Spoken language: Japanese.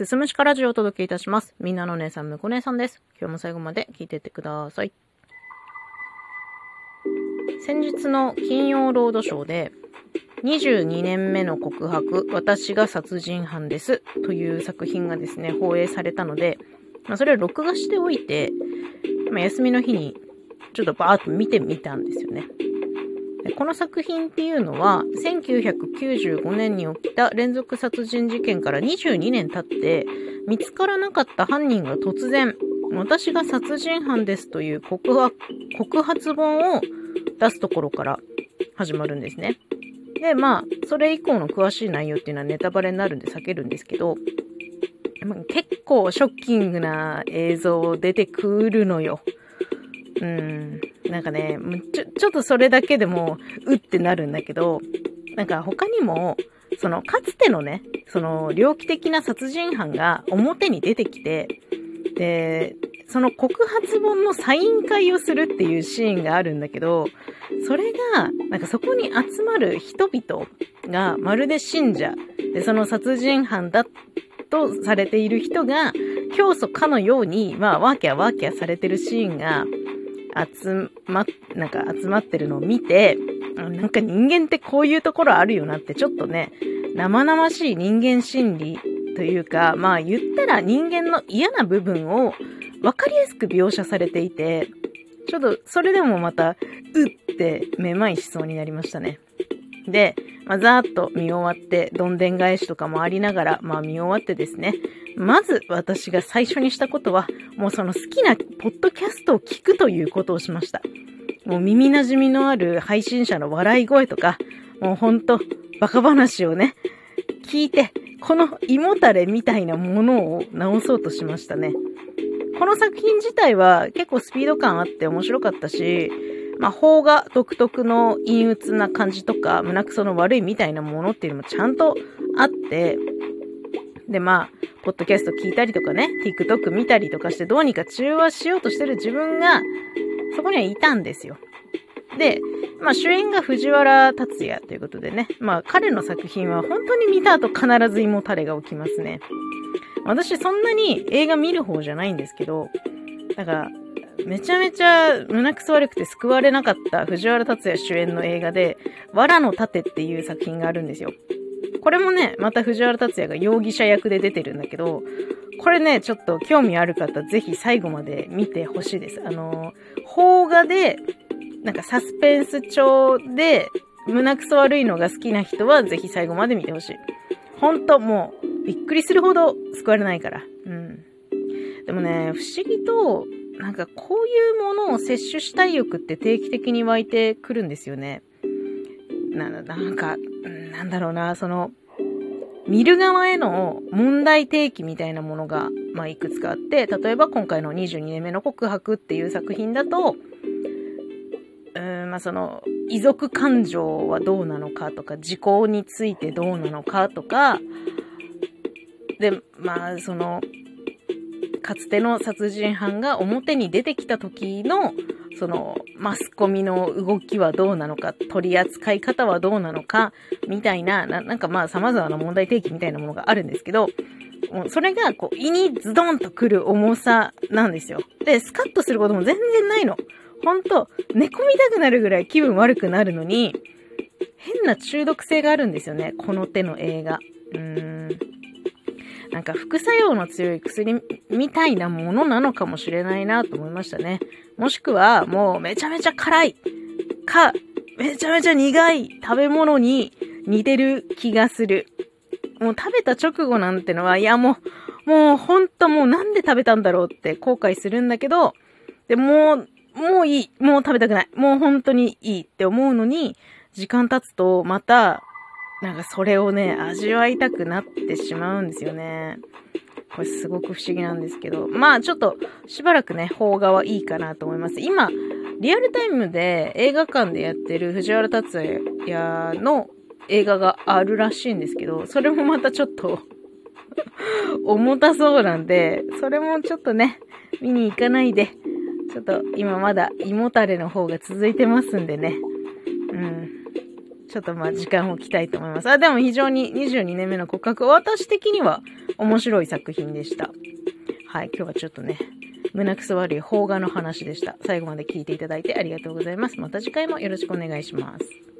すすむしかラジオをお届けいたします。みんなの姉さん、むこ姉さんです。今日も最後まで聞いてってください。先日の金曜ロードショーで、22年目の告白、私が殺人犯ですという作品がですね、放映されたので、まあ、それを録画しておいて、まあ、休みの日にちょっとバーッと見てみたんですよね。この作品っていうのは、1995年に起きた連続殺人事件から22年経って、見つからなかった犯人が突然、私が殺人犯ですという告白告発本を出すところから始まるんですね。で、まあ、それ以降の詳しい内容っていうのはネタバレになるんで避けるんですけど、結構ショッキングな映像出てくるのよ。うん。なんかね、ちょ、ちょっとそれだけでも、うってなるんだけど、なんか他にも、その、かつてのね、その、猟奇的な殺人犯が表に出てきて、で、その告発本のサイン会をするっていうシーンがあるんだけど、それが、なんかそこに集まる人々がまるで信者、で、その殺人犯だとされている人が、教祖かのように、まあ、ワーキャーワーキャーされてるシーンが、集ま、なんか集まってるのを見て、なんか人間ってこういうところあるよなってちょっとね、生々しい人間心理というか、まあ言ったら人間の嫌な部分を分かりやすく描写されていて、ちょっとそれでもまた、うってめまいしそうになりましたね。で、まあ、ざーっと見終わって、どんでん返しとかもありながら、まあ見終わってですね、まず私が最初にしたことは、もうその好きなポッドキャストを聞くということをしました。もう耳馴染みのある配信者の笑い声とか、もうほんとバカ話をね、聞いて、この胃もたれみたいなものを直そうとしましたね。この作品自体は結構スピード感あって面白かったし、まあ、邦画独特の陰鬱な感じとか、胸くその悪いみたいなものっていうのもちゃんとあって、で、まあ、ポッドキャスト聞いたりとかね、TikTok 見たりとかしてどうにか中和しようとしてる自分が、そこにはいたんですよ。で、まあ主演が藤原達也ということでね、まあ彼の作品は本当に見た後必ず胃もたれが起きますね。私そんなに映画見る方じゃないんですけど、なんか、めちゃめちゃ胸くそ悪くて救われなかった藤原達也主演の映画で、藁の盾っていう作品があるんですよ。これもね、また藤原達也が容疑者役で出てるんだけど、これね、ちょっと興味ある方、ぜひ最後まで見てほしいです。あの、邦画で、なんかサスペンス調で、胸くそ悪いのが好きな人は、ぜひ最後まで見てほしい。ほんと、もう、びっくりするほど救われないから。うん。でもね、不思議と、なんかこういうものを摂取したい欲って定期的に湧いてくるんですよね。な、なんか、なんだろうな、その、見る側への問題提起みたいなものが、まあ、いくつかあって、例えば今回の22年目の告白っていう作品だと、うーん、まあ、その、遺族感情はどうなのかとか、時効についてどうなのかとか、で、まあ、その、かつての殺人犯が表に出てきた時の、その、マスコミの動きはどうなのか、取り扱い方はどうなのか、みたいな、ななんかまあ様々な問題提起みたいなものがあるんですけど、もうそれが、こう、胃にズドンとくる重さなんですよ。で、スカッとすることも全然ないの。ほんと、寝込みたくなるぐらい気分悪くなるのに、変な中毒性があるんですよね。この手の映画。うーん。なんか副作用の強い薬みたいなものなのかもしれないなと思いましたね。もしくは、もうめちゃめちゃ辛いか、めちゃめちゃ苦い食べ物に似てる気がする。もう食べた直後なんてのは、いやもう、もうほんともうなんで食べたんだろうって後悔するんだけど、で、もう、もういい。もう食べたくない。もう本当にいいって思うのに、時間経つとまたなんかそれをね、味わいたくなってしまうんですよね。これすごく不思議なんですけど。まあちょっとしばらくね、邦画はいいかなと思います。今、リアルタイムで映画館でやってる藤原達也の映画があるらしいんですけど、それもまたちょっと 重たそうなんで、それもちょっとね、見に行かないで、ちょっと今まだ胃もたれの方が続いてますんでね。うん。ちょっとまあ時間を置きたいと思います。あ、でも非常に22年目の骨格、私的には面白い作品でした。はい、今日はちょっとね、胸くそ悪い邦画の話でした。最後まで聞いていただいてありがとうございます。また次回もよろしくお願いします。